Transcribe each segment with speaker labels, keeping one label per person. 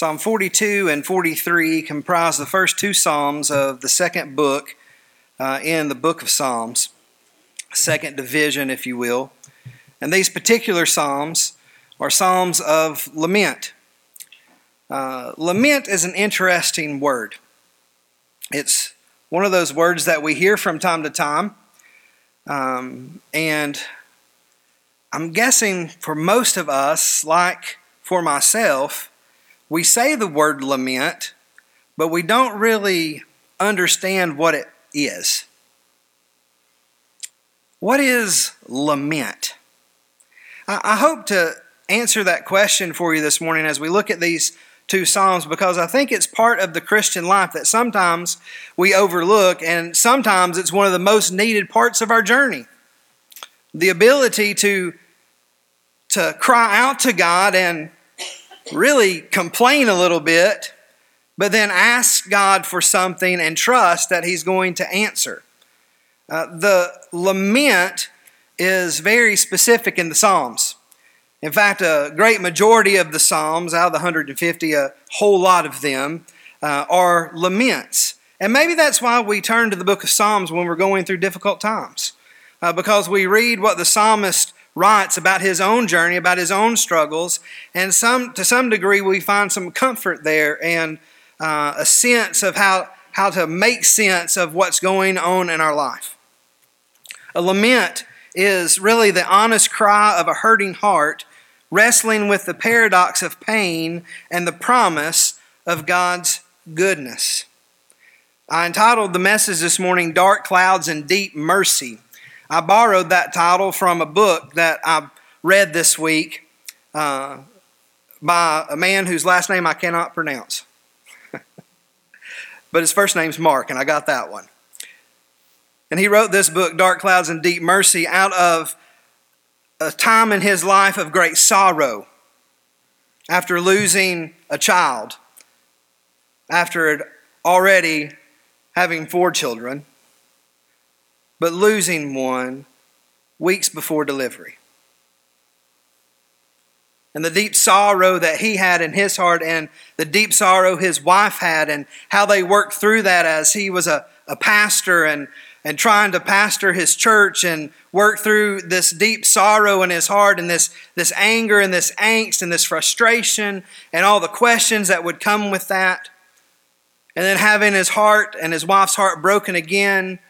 Speaker 1: Psalm 42 and 43 comprise the first two Psalms of the second book uh, in the book of Psalms, second division, if you will. And these particular Psalms are Psalms of lament. Uh, lament is an interesting word. It's one of those words that we hear from time to time. Um, and I'm guessing for most of us, like for myself, we say the word lament, but we don't really understand what it is. What is lament? I hope to answer that question for you this morning as we look at these two Psalms because I think it's part of the Christian life that sometimes we overlook, and sometimes it's one of the most needed parts of our journey. The ability to, to cry out to God and really complain a little bit, but then ask God for something and trust that He's going to answer. Uh, the lament is very specific in the Psalms. In fact, a great majority of the Psalms, out of the 150, a whole lot of them, uh, are laments. And maybe that's why we turn to the book of Psalms when we're going through difficult times, uh, because we read what the psalmist writes about his own journey, about his own struggles, and some to some degree we find some comfort there and uh, a sense of how how to make sense of what's going on in our life. A lament is really the honest cry of a hurting heart, wrestling with the paradox of pain and the promise of God's goodness. I entitled the message this morning, Dark Clouds and Deep Mercy. I borrowed that title from a book that I read this week uh, by a man whose last name I cannot pronounce. but his first name's Mark, and I got that one. And he wrote this book, Dark Clouds and Deep Mercy, out of a time in his life of great sorrow after losing a child, after already having four children but losing one weeks before delivery. And the deep sorrow that he had in his heart, and the deep sorrow his wife had, and how they worked through that as he was a, a pastor and, and trying to pastor his church and work through this deep sorrow in his heart and this, this anger and this angst and this frustration and all the questions that would come with that. And then having his heart and his wife's heart broken again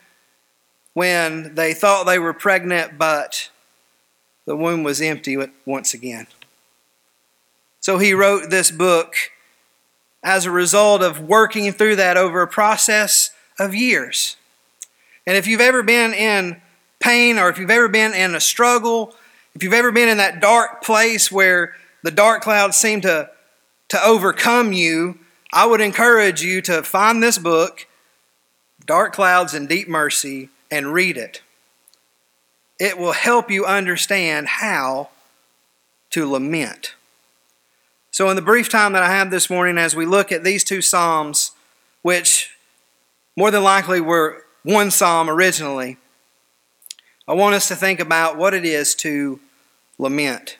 Speaker 1: when they thought they were pregnant, but the womb was empty once again. So he wrote this book as a result of working through that over a process of years. And if you've ever been in pain or if you've ever been in a struggle, if you've ever been in that dark place where the dark clouds seem to, to overcome you, I would encourage you to find this book, Dark Clouds and Deep Mercy, and read it. It will help you understand how to lament. So, in the brief time that I have this morning, as we look at these two Psalms, which more than likely were one Psalm originally, I want us to think about what it is to lament.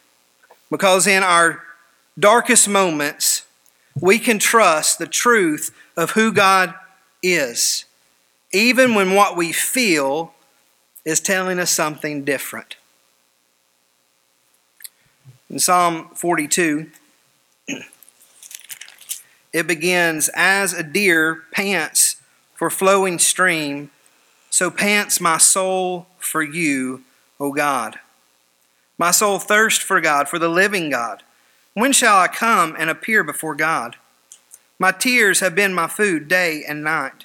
Speaker 1: Because in our darkest moments, we can trust the truth of who God is even when what we feel is telling us something different. In Psalm 42, it begins As a deer pants for flowing stream, so pants my soul for you, O God. My soul thirsts for God, for the living God. When shall I come and appear before God? My tears have been my food day and night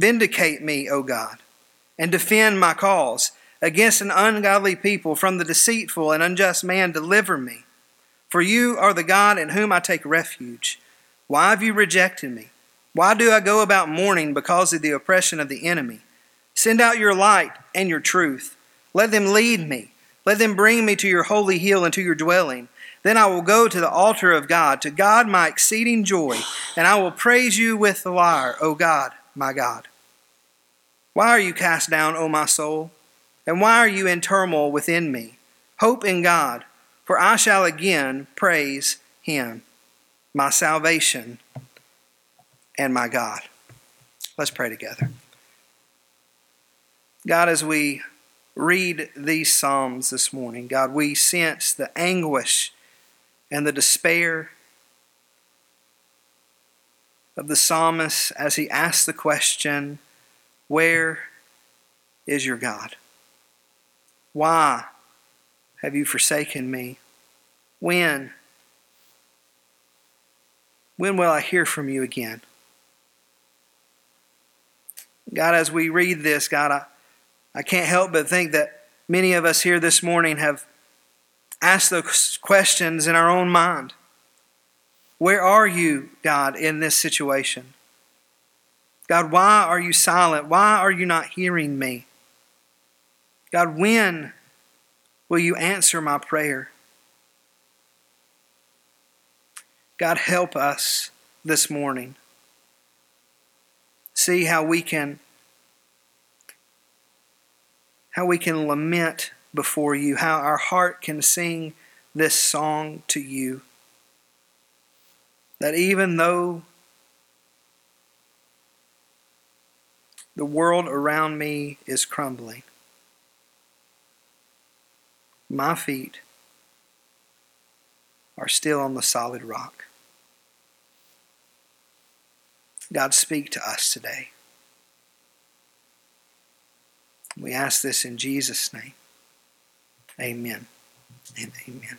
Speaker 1: Vindicate me, O God, and defend my cause. Against an ungodly people, from the deceitful and unjust man, deliver me. For you are the God in whom I take refuge. Why have you rejected me? Why do I go about mourning because of the oppression of the enemy? Send out your light and your truth. Let them lead me. Let them bring me to your holy hill and to your dwelling. Then I will go to the altar of God, to God my exceeding joy, and I will praise you with the lyre, O God, my God. Why are you cast down, O my soul? And why are you in turmoil within me? Hope in God, for I shall again praise him, my salvation and my God. Let's pray together. God, as we read these Psalms this morning, God, we sense the anguish and the despair of the psalmist as he asks the question, Where is your God? Why have you forsaken me? When? When will I hear from you again? God, as we read this, God, I, I can't help but think that many of us here this morning have asked those questions in our own mind. Where are you, God, in this situation? God, why are you silent? Why are you not hearing me? God, when will you answer my prayer? God, help us this morning. See how we can how we can lament before you, how our heart can sing this song to you. That even though the world around me is crumbling, my feet are still on the solid rock. God, speak to us today. We ask this in Jesus' name. Amen and amen.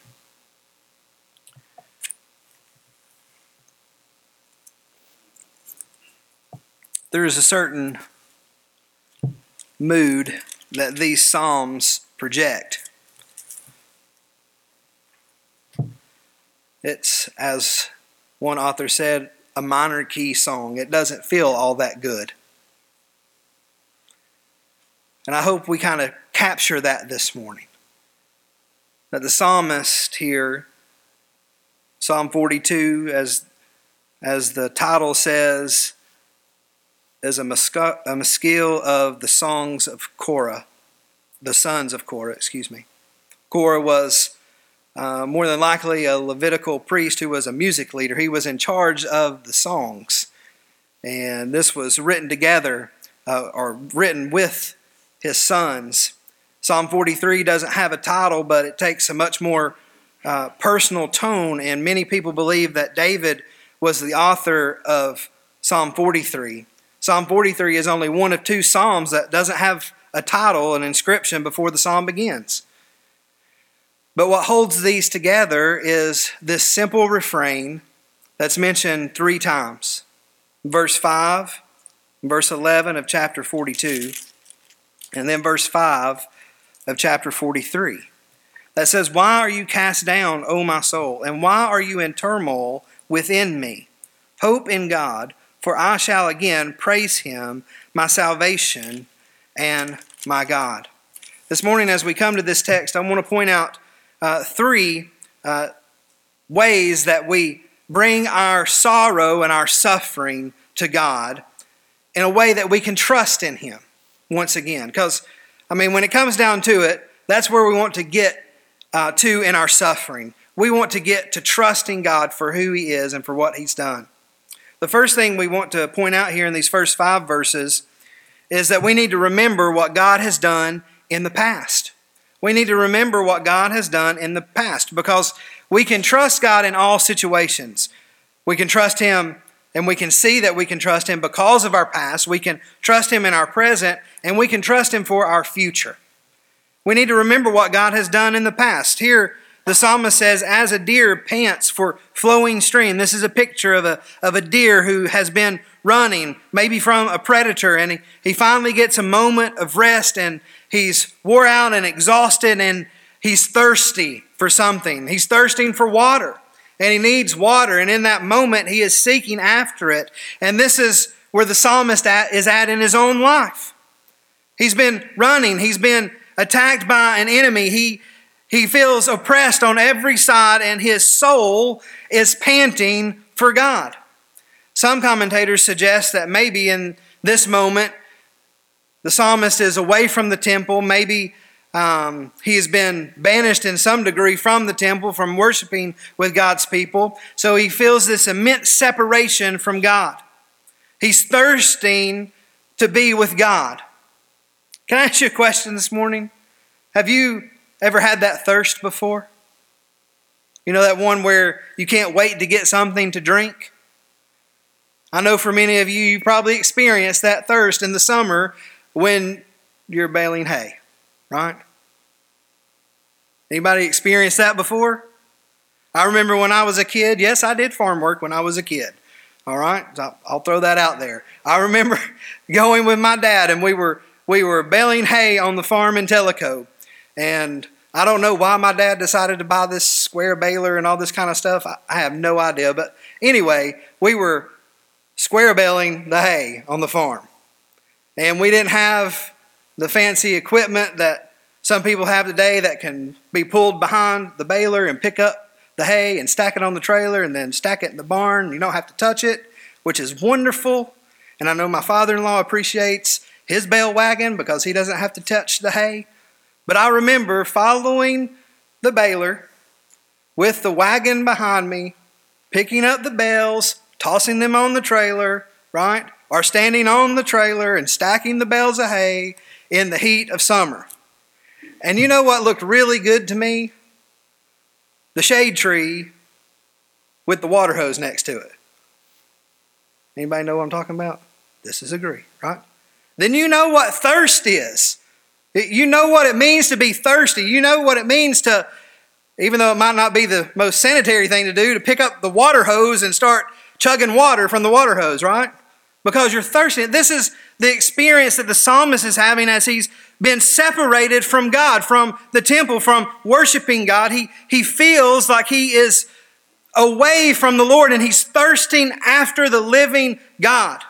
Speaker 1: There is a certain mood that these Psalms project. It's, as one author said, a minor key song. It doesn't feel all that good. And I hope we kind of capture that this morning. That the psalmist here, Psalm 42, as, as the title says, is a, musca, a maskil of the songs of Korah, the sons of Korah, excuse me. Korah was uh, more than likely a Levitical priest who was a music leader. He was in charge of the songs. And this was written together uh, or written with his sons. Psalm 43 doesn't have a title, but it takes a much more uh, personal tone, and many people believe that David was the author of Psalm 43. Psalm 43 is only one of two Psalms that doesn't have a title, an inscription before the psalm begins. But what holds these together is this simple refrain that's mentioned three times verse 5, verse 11 of chapter 42, and then verse 5 of chapter 43 that says, Why are you cast down, O my soul? And why are you in turmoil within me? Hope in God, for I shall again praise him, my salvation and my God. This morning, as we come to this text, I want to point out uh, three uh, ways that we bring our sorrow and our suffering to God in a way that we can trust in Him once again. Because I mean, when it comes down to it, that's where we want to get uh, to in our suffering. We want to get to trusting God for who He is and for what He's done. The first thing we want to point out here in these first five verses is that we need to remember what God has done in the past. We need to remember what God has done in the past because we can trust God in all situations. We can trust Him and we can see that we can trust Him because of our past. We can trust Him in our present and we can trust Him for our future. We need to remember what God has done in the past. Here, the psalmist says, As a deer pants for flowing stream. This is a picture of a, of a deer who has been running, maybe from a predator, and he, he finally gets a moment of rest and he's wore out and exhausted and he's thirsty for something. He's thirsting for water and he needs water. And in that moment, he is seeking after it. And this is where the psalmist at, is at in his own life. He's been running, he's been attacked by an enemy. He, he feels oppressed on every side, and his soul is panting for God. Some commentators suggest that maybe in this moment, the psalmist is away from the temple. Maybe um, he has been banished in some degree from the temple, from worshiping with God's people. So he feels this immense separation from God. He's thirsting to be with God. Can I ask you a question this morning? Have you ever had that thirst before? You know, that one where you can't wait to get something to drink? I know for many of you, you probably experienced that thirst in the summer when you're baling hay, right? Anybody experienced that before? I remember when I was a kid, yes, I did farm work when I was a kid. All right, I'll throw that out there. I remember going with my dad, and we were we were baling hay on the farm in Tellico, and I don't know why my dad decided to buy this square baler and all this kind of stuff. I have no idea, but anyway, we were square baling the hay on the farm, and we didn't have the fancy equipment that some people have today that can be pulled behind the baler and pick up the hay and stack it on the trailer and then stack it in the barn. You don't have to touch it, which is wonderful. And I know my father in law appreciates his bale wagon because he doesn't have to touch the hay. But I remember following the baler with the wagon behind me, picking up the bales, tossing them on the trailer, right? Or standing on the trailer and stacking the bales of hay in the heat of summer. And you know what looked really good to me? The shade tree with the water hose next to it. Anybody know what I'm talking about? This is agree, right? Then you know what thirst is. You know what it means to be thirsty. You know what it means to, even though it might not be the most sanitary thing to do, to pick up the water hose and start chugging water from the water hose, right? Because you're thirsty. This is the experience that the psalmist is having as he's been separated from God, from the temple, from worshiping God. He, he feels like he is away from the Lord and he's thirsting after the living God.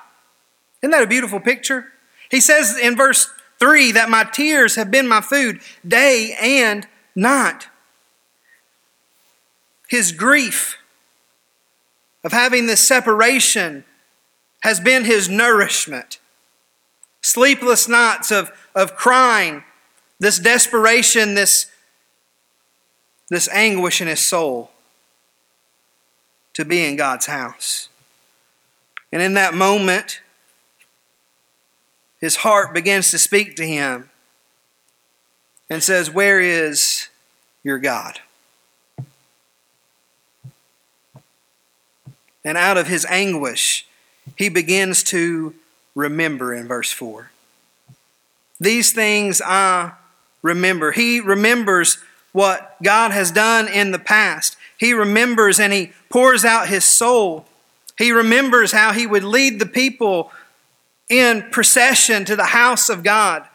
Speaker 1: Isn't that a beautiful picture? He says in verse 3 that my tears have been my food day and night. His grief of having this separation has been his nourishment. Sleepless nights of, of crying, this desperation, this, this anguish in his soul to be in God's house. And in that moment, his heart begins to speak to him and says, Where is your God? And out of his anguish, he begins to remember in verse 4. These things I remember. He remembers what God has done in the past. He remembers and he pours out his soul. He remembers how he would lead the people in procession to the house of God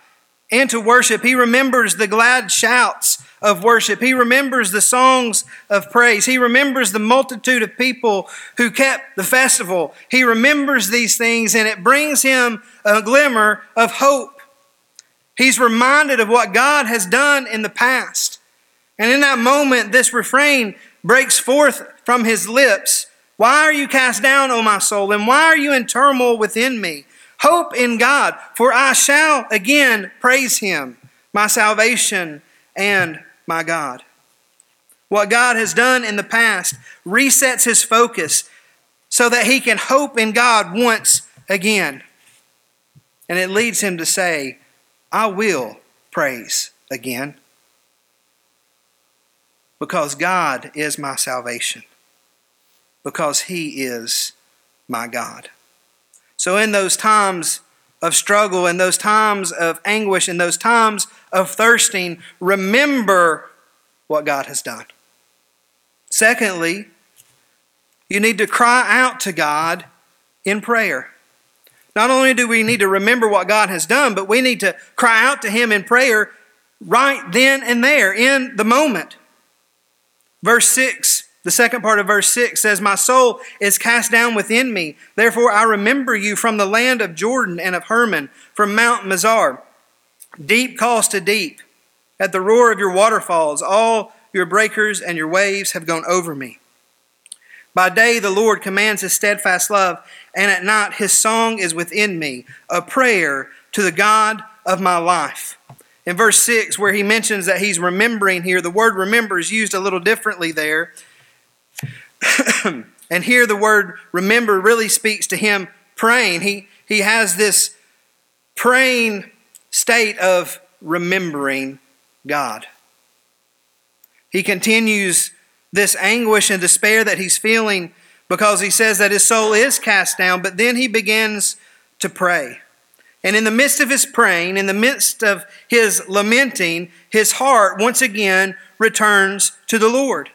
Speaker 1: and to worship. He remembers the glad shouts of worship. He remembers the songs of praise. He remembers the multitude of people who kept the festival. He remembers these things and it brings him a glimmer of hope. He's reminded of what God has done in the past. And in that moment, this refrain breaks forth from his lips Why are you cast down, O my soul? And why are you in turmoil within me? Hope in God, for I shall again praise him, my salvation, and my God. What God has done in the past resets his focus so that he can hope in God once again. And it leads him to say, I will praise again because God is my salvation, because He is my God. So, in those times of struggle, in those times of anguish, in those times of thirsting, remember what God has done. Secondly, you need to cry out to God in prayer. Not only do we need to remember what God has done, but we need to cry out to Him in prayer right then and there in the moment. Verse 6, the second part of verse 6 says, My soul is cast down within me. Therefore I remember you from the land of Jordan and of Hermon, from Mount Mizar. Deep calls to deep. At the roar of your waterfalls, all your breakers and your waves have gone over me. By day the Lord commands his steadfast love, and at night his song is within me, a prayer to the God of my life. In verse 6, where he mentions that he's remembering here, the word remember is used a little differently there. and here the word remember really speaks to him praying. He, he has this praying state of remembering God. He continues this anguish and despair that he's feeling because he says that his soul is cast down, but then he begins to pray. And in the midst of his praying, in the midst of his lamenting, his heart once again returns to the Lord.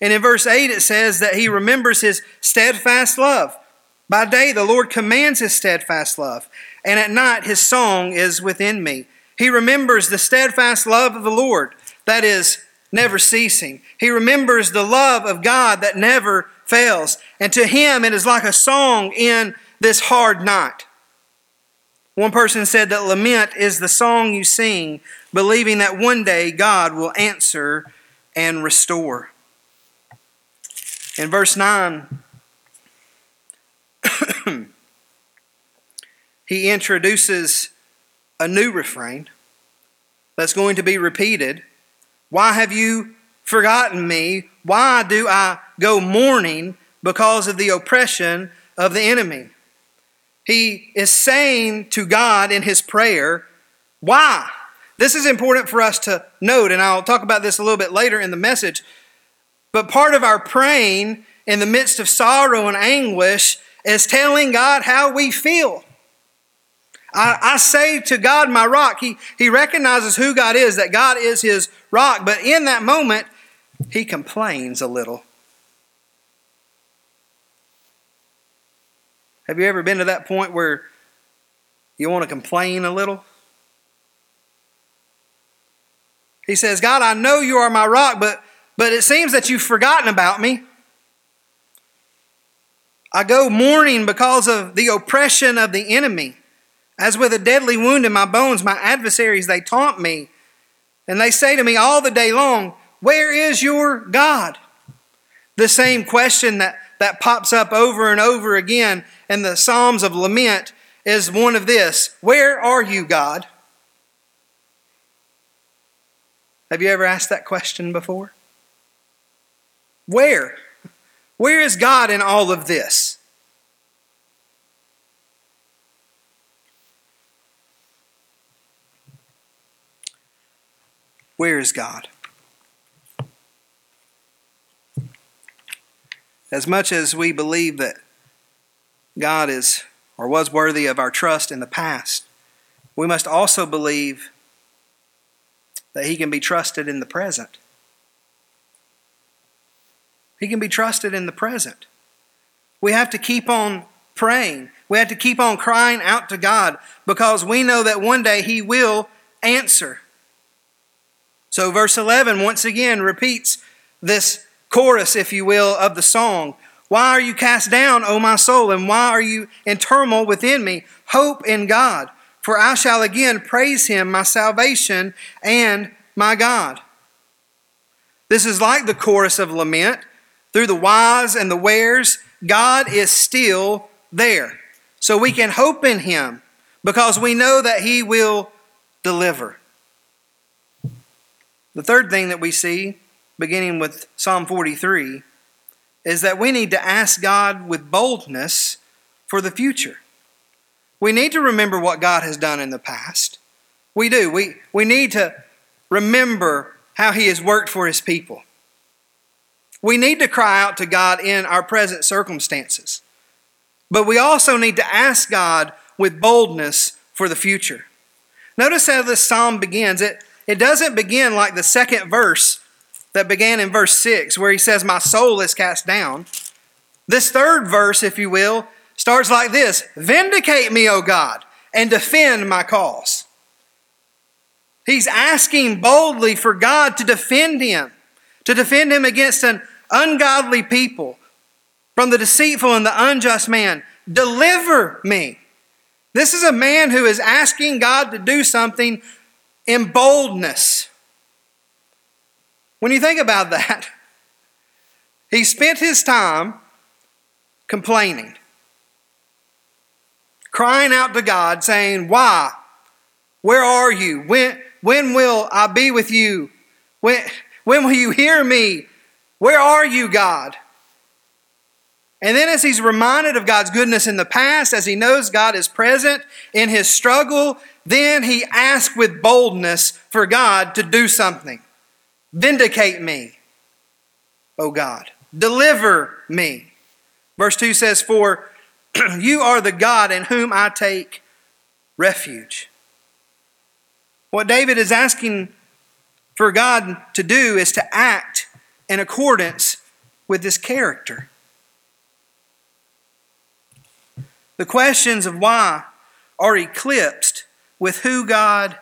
Speaker 1: And in verse 8 it says that he remembers his steadfast love. By day the Lord commands his steadfast love, and at night his song is within me. He remembers the steadfast love of the Lord, that is, never ceasing. He remembers the love of God that never fails. And to him, it is like a song in this hard night. One person said that lament is the song you sing, believing that one day God will answer and restore. In verse 9, he introduces a new refrain that's going to be repeated why have you forgotten me? Why do I go mourning because of the oppression of the enemy? He is saying to God in his prayer, Why? This is important for us to note, and I'll talk about this a little bit later in the message. But part of our praying in the midst of sorrow and anguish is telling God how we feel. I, I say to God, my rock, he, he recognizes who God is, that God is his rock. But in that moment, he complains a little. Have you ever been to that point where you want to complain a little? He says, God, I know you are my rock, but, but it seems that you've forgotten about me. I go mourning because of the oppression of the enemy. As with a deadly wound in my bones, my adversaries, they taunt me. And they say to me all the day long, Where is your God? The same question that, that pops up over and over again in the Psalms of Lament is one of this Where are you, God? Have you ever asked that question before? Where? Where is God in all of this? Where is God? As much as we believe that God is or was worthy of our trust in the past, we must also believe that He can be trusted in the present. He can be trusted in the present. We have to keep on praying. We have to keep on crying out to God because we know that one day He will answer. So, verse 11 once again repeats this chorus, if you will, of the song. Why are you cast down, O my soul, and why are you in turmoil within me? Hope in God, for I shall again praise him, my salvation and my God. This is like the chorus of lament. Through the whys and the wheres, God is still there. So we can hope in him because we know that he will deliver. The third thing that we see, beginning with Psalm 43, is that we need to ask God with boldness for the future. We need to remember what God has done in the past. We do. We, we need to remember how He has worked for His people. We need to cry out to God in our present circumstances. But we also need to ask God with boldness for the future. Notice how this psalm begins. It, it doesn't begin like the second verse that began in verse 6, where he says, My soul is cast down. This third verse, if you will, starts like this Vindicate me, O God, and defend my cause. He's asking boldly for God to defend him, to defend him against an ungodly people, from the deceitful and the unjust man. Deliver me. This is a man who is asking God to do something in boldness. When you think about that, he spent his time complaining, crying out to God, saying, Why? Where are you? When, when will I be with you? When, when will you hear me? Where are you, God? And then, as he's reminded of God's goodness in the past, as he knows God is present in his struggle, then he asks with boldness for God to do something. Vindicate me, O God. Deliver me. Verse 2 says, For you are the God in whom I take refuge. What David is asking for God to do is to act in accordance with his character. The questions of why are eclipsed with who God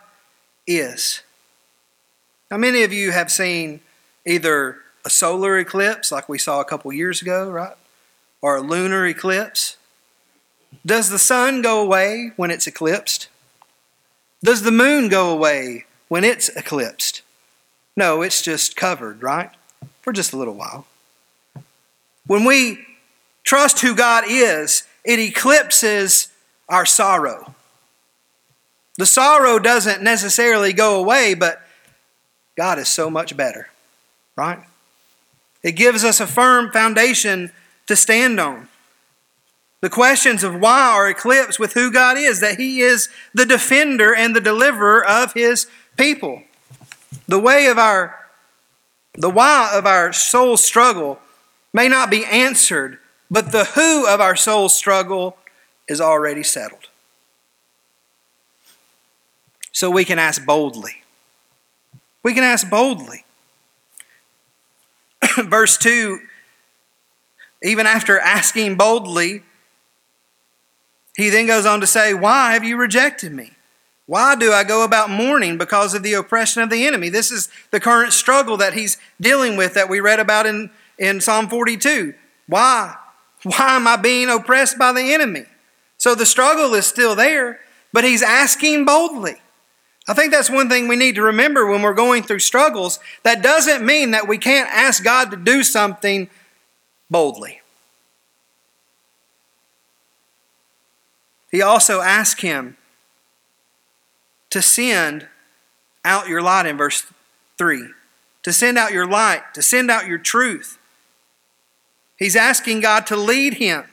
Speaker 1: is. Now, many of you have seen either a solar eclipse, like we saw a couple years ago, right? Or a lunar eclipse. Does the sun go away when it's eclipsed? Does the moon go away when it's eclipsed? No, it's just covered, right? For just a little while. When we trust who God is, it eclipses our sorrow. The sorrow doesn't necessarily go away, but God is so much better, right? It gives us a firm foundation to stand on. The questions of why are eclipsed with who God is, that He is the defender and the deliverer of His people. The way of our, the why of our soul struggle may not be answered, but the who of our soul struggle is already settled. So we can ask boldly. We can ask boldly. Verse 2 even after asking boldly, he then goes on to say, Why have you rejected me? Why do I go about mourning because of the oppression of the enemy? This is the current struggle that he's dealing with that we read about in, in Psalm 42. Why? Why am I being oppressed by the enemy? So the struggle is still there, but he's asking boldly. I think that's one thing we need to remember when we're going through struggles. That doesn't mean that we can't ask God to do something boldly. He also asked him to send out your light in verse 3. To send out your light, to send out your truth. He's asking God to lead him.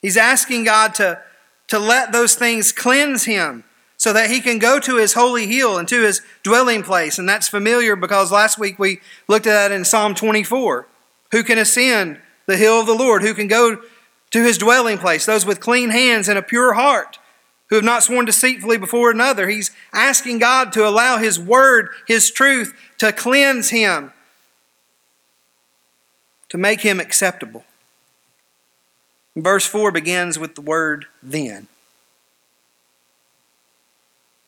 Speaker 1: He's asking God to, to let those things cleanse him so that he can go to his holy hill and to his dwelling place. And that's familiar because last week we looked at that in Psalm 24. Who can ascend the hill of the Lord? Who can go to his dwelling place? Those with clean hands and a pure heart who have not sworn deceitfully before another. He's asking God to allow his word, his truth, to cleanse him, to make him acceptable. Verse 4 begins with the word then.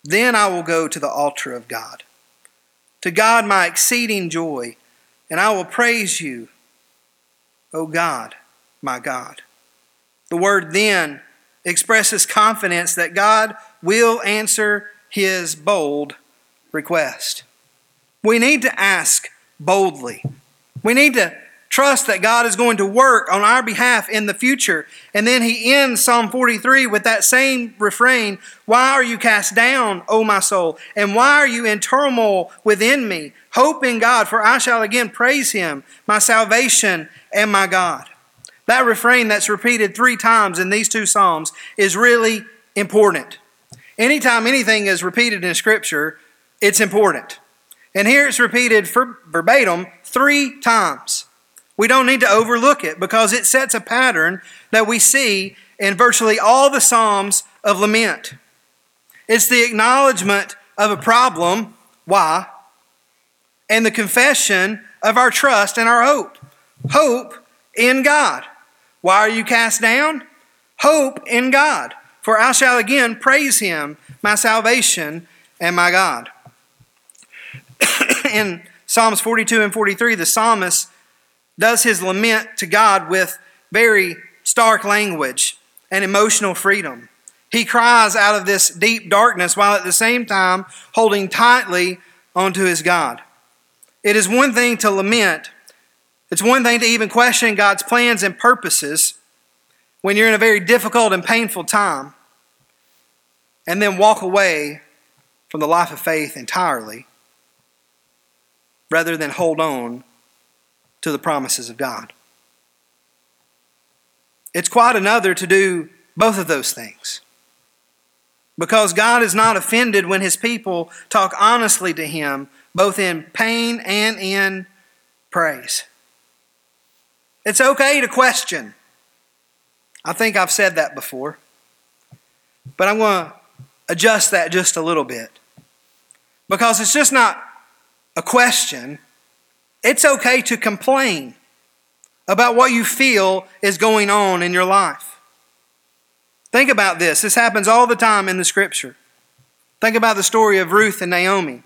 Speaker 1: Then I will go to the altar of God, to God my exceeding joy, and I will praise you, O God, my God. The word then expresses confidence that God will answer his bold request. We need to ask boldly. We need to trust that God is going to work on our behalf in the future. And then he ends Psalm 43 with that same refrain Why are you cast down, O my soul? And why are you in turmoil within me? Hope in God, for I shall again praise him, my salvation and my God. That refrain that's repeated three times in these two Psalms is really important. Anytime anything is repeated in Scripture, it's important. And here it's repeated verbatim three times. We don't need to overlook it because it sets a pattern that we see in virtually all the Psalms of lament. It's the acknowledgement of a problem, why, and the confession of our trust and our hope. Hope in God. Why are you cast down? Hope in God. For I shall again praise him, my salvation and my God. in Psalms 42 and 43, the psalmist does his lament to God with very stark language and emotional freedom. He cries out of this deep darkness while at the same time holding tightly onto his God. It is one thing to lament, it's one thing to even question God's plans and purposes when you're in a very difficult and painful time, and then walk away from the life of faith entirely rather than hold on to the promises of God. It's quite another to do both of those things. Because God is not offended when his people talk honestly to him, both in pain and in praise. It's okay to question. I think I've said that before. But I'm going to adjust that just a little bit. Because it's just not a question, it's okay to complain about what you feel is going on in your life. Think about this. This happens all the time in the scripture. Think about the story of Ruth and Naomi.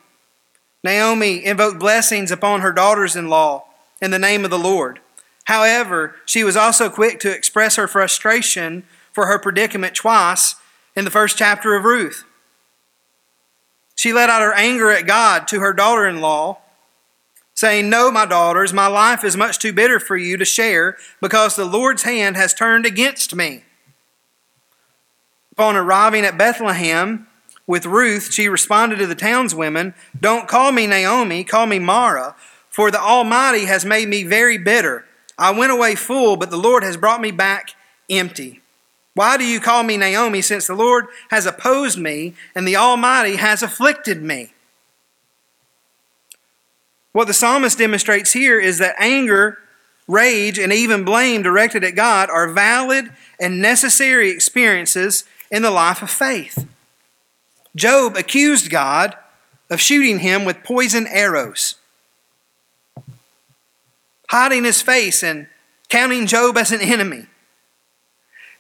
Speaker 1: Naomi invoked blessings upon her daughters in law in the name of the Lord. However, she was also quick to express her frustration for her predicament twice in the first chapter of Ruth. She let out her anger at God to her daughter in law saying, No, my daughters, my life is much too bitter for you to share because the Lord's hand has turned against me. Upon arriving at Bethlehem with Ruth, she responded to the townswomen, Don't call me Naomi, call me Mara, for the Almighty has made me very bitter. I went away full, but the Lord has brought me back empty. Why do you call me Naomi, since the Lord has opposed me and the Almighty has afflicted me? What the psalmist demonstrates here is that anger, rage, and even blame directed at God are valid and necessary experiences in the life of faith. Job accused God of shooting him with poison arrows, hiding his face and counting Job as an enemy.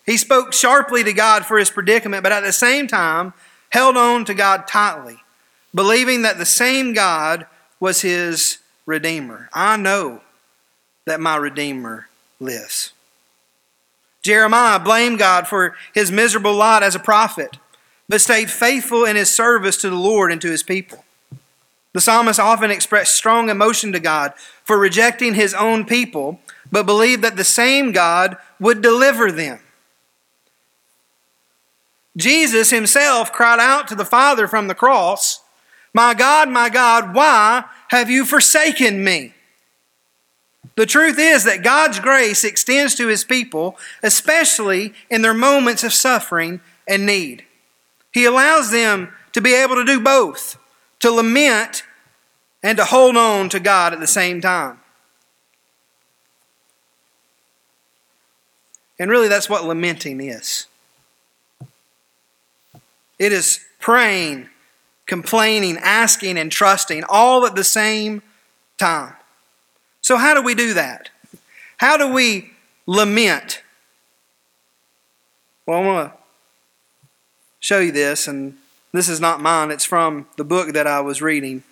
Speaker 1: He spoke sharply to God for his predicament, but at the same time held on to God tightly, believing that the same God was his Redeemer. I know that my Redeemer lives. Jeremiah blamed God for his miserable lot as a prophet, but stayed faithful in his service to the Lord and to his people. The psalmist often expressed strong emotion to God for rejecting his own people, but believed that the same God would deliver them. Jesus himself cried out to the Father from the cross my God, my God, why have you forsaken me? The truth is that God's grace extends to his people, especially in their moments of suffering and need. He allows them to be able to do both, to lament and to hold on to God at the same time. And really, that's what lamenting is it is praying complaining, asking, and trusting all at the same time. So, how do we do that? How do we lament? Well, I want to show you this, and this is not mine. It's from the book that I was reading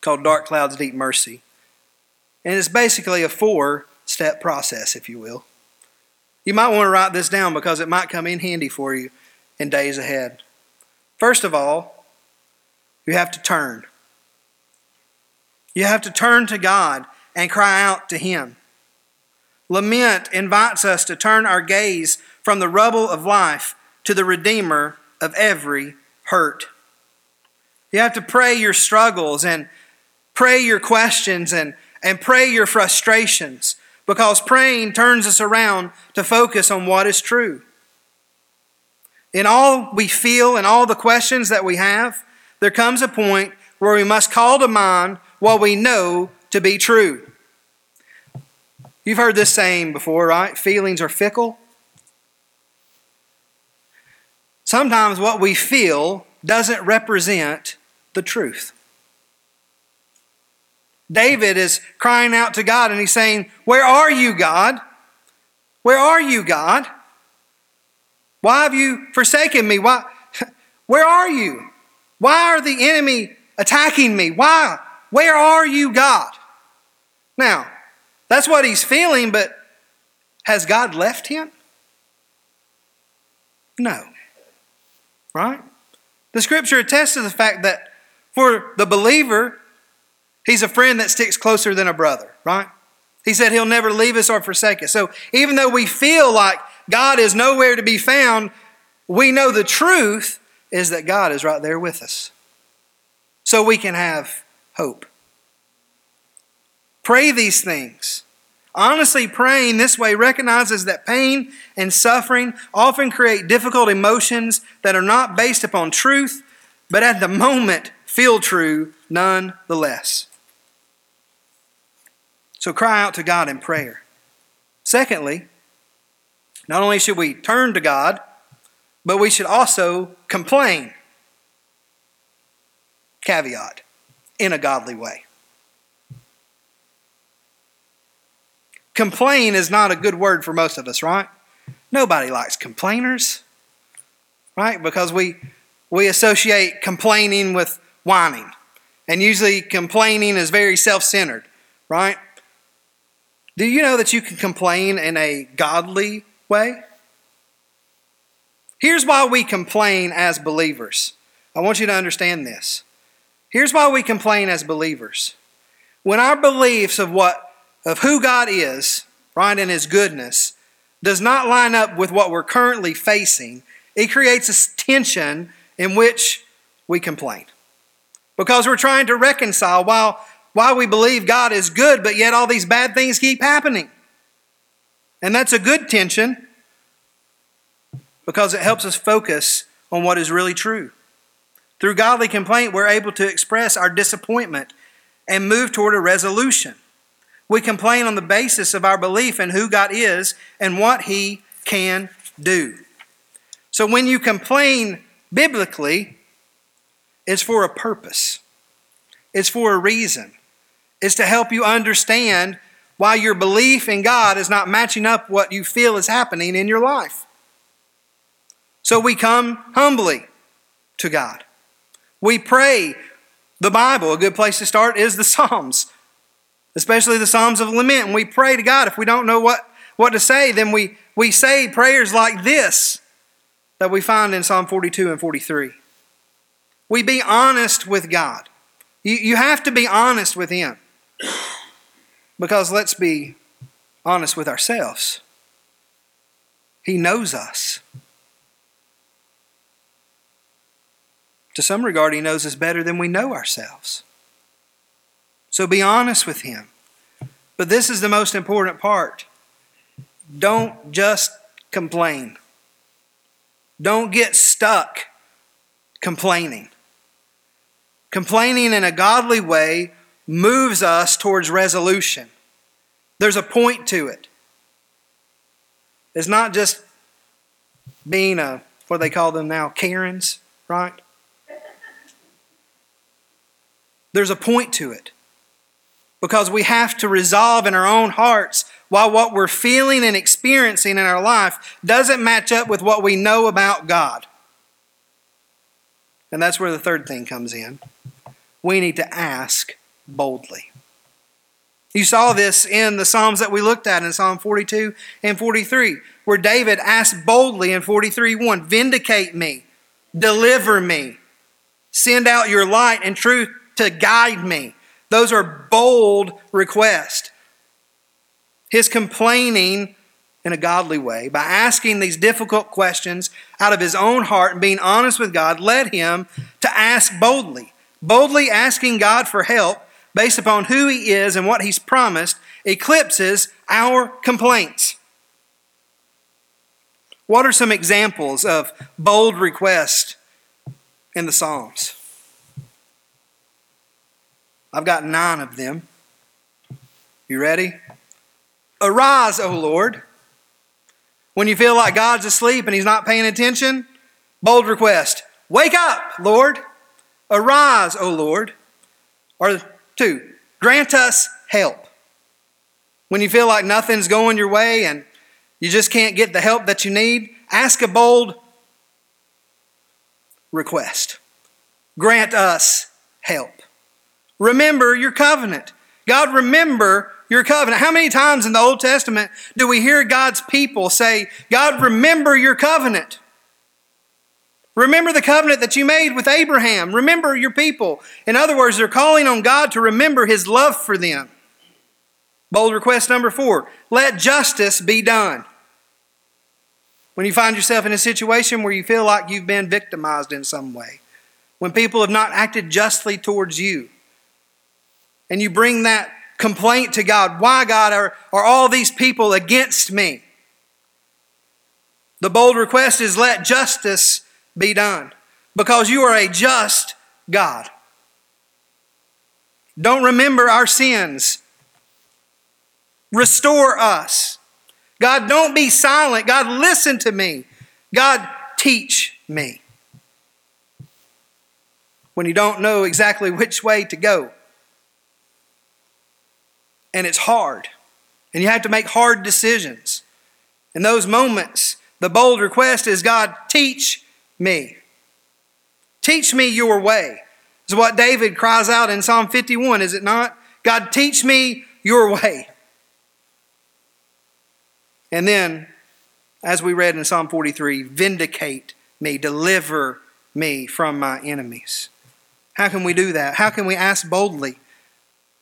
Speaker 1: called Dark Clouds, Deep Mercy. And it's basically a four step process, if you will. You might want to write this down because it might come in handy for you in days ahead. First of all, you have to turn. You have to turn to God and cry out to Him. Lament invites us to turn our gaze from the rubble of life to the Redeemer of every hurt. You have to pray your struggles and pray your questions and, and pray your frustrations because praying turns us around to focus on what is true. In all we feel and all the questions that we have, there comes a point where we must call to mind what we know to be true. You've heard this saying before, right? Feelings are fickle. Sometimes what we feel doesn't represent the truth. David is crying out to God and he's saying, Where are you, God? Where are you, God? Why have you forsaken me? Why, where are you? Why are the enemy attacking me? Why? Where are you, God? Now, that's what he's feeling, but has God left him? No. Right? The scripture attests to the fact that for the believer, he's a friend that sticks closer than a brother, right? He said he'll never leave us or forsake us. So even though we feel like God is nowhere to be found, we know the truth is that God is right there with us. So we can have hope. Pray these things. Honestly, praying this way recognizes that pain and suffering often create difficult emotions that are not based upon truth, but at the moment feel true nonetheless. So cry out to God in prayer. Secondly, not only should we turn to God, but we should also complain. Caveat in a godly way. Complain is not a good word for most of us, right? Nobody likes complainers, right? Because we we associate complaining with whining. And usually complaining is very self-centered, right? Do you know that you can complain in a godly way? Here's why we complain as believers. I want you to understand this. Here's why we complain as believers. When our beliefs of what of who God is, right, and his goodness does not line up with what we're currently facing, it creates a tension in which we complain. Because we're trying to reconcile while why we believe God is good, but yet all these bad things keep happening. And that's a good tension because it helps us focus on what is really true. Through godly complaint, we're able to express our disappointment and move toward a resolution. We complain on the basis of our belief in who God is and what He can do. So when you complain biblically, it's for a purpose, it's for a reason. It's to help you understand why your belief in God is not matching up what you feel is happening in your life. So we come humbly to God. We pray the Bible. A good place to start is the Psalms especially the Psalms of Lament. And we pray to God. If we don't know what, what to say, then we, we say prayers like this that we find in Psalm 42 and 43. We be honest with God. You, you have to be honest with Him. Because let's be honest with ourselves. He knows us. To some regard, He knows us better than we know ourselves. So be honest with him. But this is the most important part. Don't just complain. Don't get stuck complaining. Complaining in a godly way moves us towards resolution. There's a point to it. It's not just being a, what they call them now, Karens, right? There's a point to it because we have to resolve in our own hearts why what we're feeling and experiencing in our life doesn't match up with what we know about God. And that's where the third thing comes in. We need to ask boldly. You saw this in the Psalms that we looked at in Psalm 42 and 43, where David asked boldly in 43 1, Vindicate me, deliver me, send out your light and truth to guide me. Those are bold requests. his complaining in a godly way, by asking these difficult questions out of his own heart and being honest with God, led him to ask boldly. Boldly asking God for help based upon who he is and what he's promised eclipses our complaints. What are some examples of bold requests in the Psalms? I've got nine of them. You ready? Arise, O Lord. When you feel like God's asleep and he's not paying attention, bold request. Wake up, Lord. Arise, O Lord. Or two, grant us help. When you feel like nothing's going your way and you just can't get the help that you need, ask a bold request. Grant us help. Remember your covenant. God, remember your covenant. How many times in the Old Testament do we hear God's people say, God, remember your covenant? Remember the covenant that you made with Abraham. Remember your people. In other words, they're calling on God to remember his love for them. Bold request number four let justice be done. When you find yourself in a situation where you feel like you've been victimized in some way, when people have not acted justly towards you, and you bring that complaint to God why, God, are, are all these people against me? The bold request is let justice be done because you are a just God. Don't remember our sins. Restore us. God, don't be silent. God, listen to me. God, teach me. When you don't know exactly which way to go, and it's hard, and you have to make hard decisions. In those moments, the bold request is God, teach me. Teach me your way. Is what David cries out in Psalm 51, is it not? God, teach me your way. And then, as we read in Psalm 43, vindicate me, deliver me from my enemies. How can we do that? How can we ask boldly?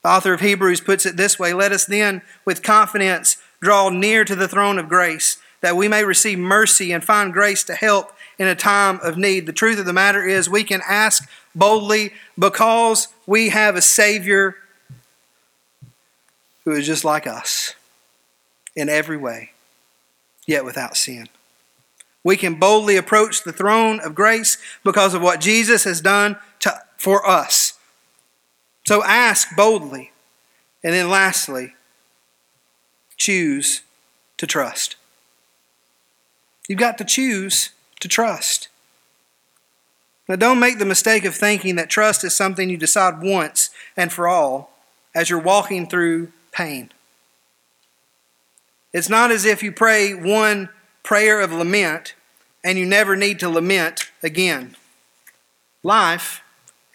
Speaker 1: The author of Hebrews puts it this way Let us then, with confidence, draw near to the throne of grace, that we may receive mercy and find grace to help in a time of need. The truth of the matter is, we can ask boldly because we have a Savior who is just like us in every way, yet without sin. We can boldly approach the throne of grace because of what Jesus has done to, for us. So ask boldly. And then lastly, choose to trust. You've got to choose to trust. Now, don't make the mistake of thinking that trust is something you decide once and for all as you're walking through pain. It's not as if you pray one prayer of lament and you never need to lament again. Life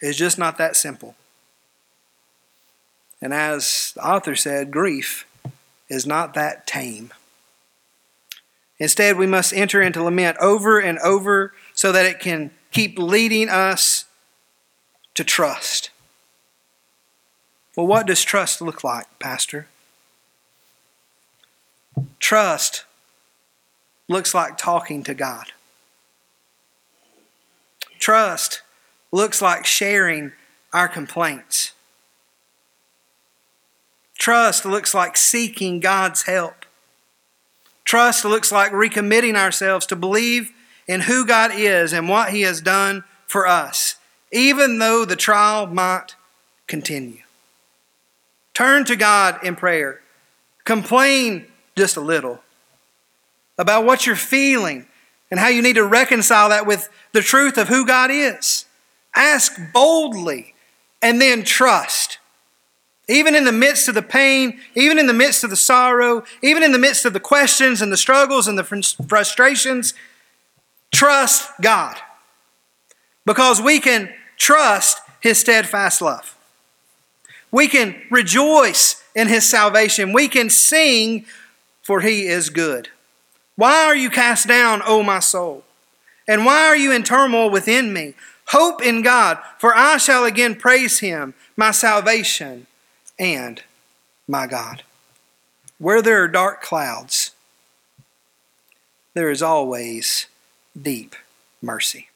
Speaker 1: is just not that simple. And as the author said, grief is not that tame. Instead, we must enter into lament over and over so that it can keep leading us to trust. Well, what does trust look like, Pastor? Trust looks like talking to God. Trust looks like sharing our complaints. Trust looks like seeking God's help. Trust looks like recommitting ourselves to believe in who God is and what He has done for us, even though the trial might continue. Turn to God in prayer. Complain just a little about what you're feeling and how you need to reconcile that with the truth of who God is. Ask boldly and then trust. Even in the midst of the pain, even in the midst of the sorrow, even in the midst of the questions and the struggles and the frustrations, trust God. Because we can trust His steadfast love. We can rejoice in His salvation. We can sing, for He is good. Why are you cast down, O my soul? And why are you in turmoil within me? Hope in God, for I shall again praise Him, my salvation and my God. where there are dark clouds, there is always deep mercy.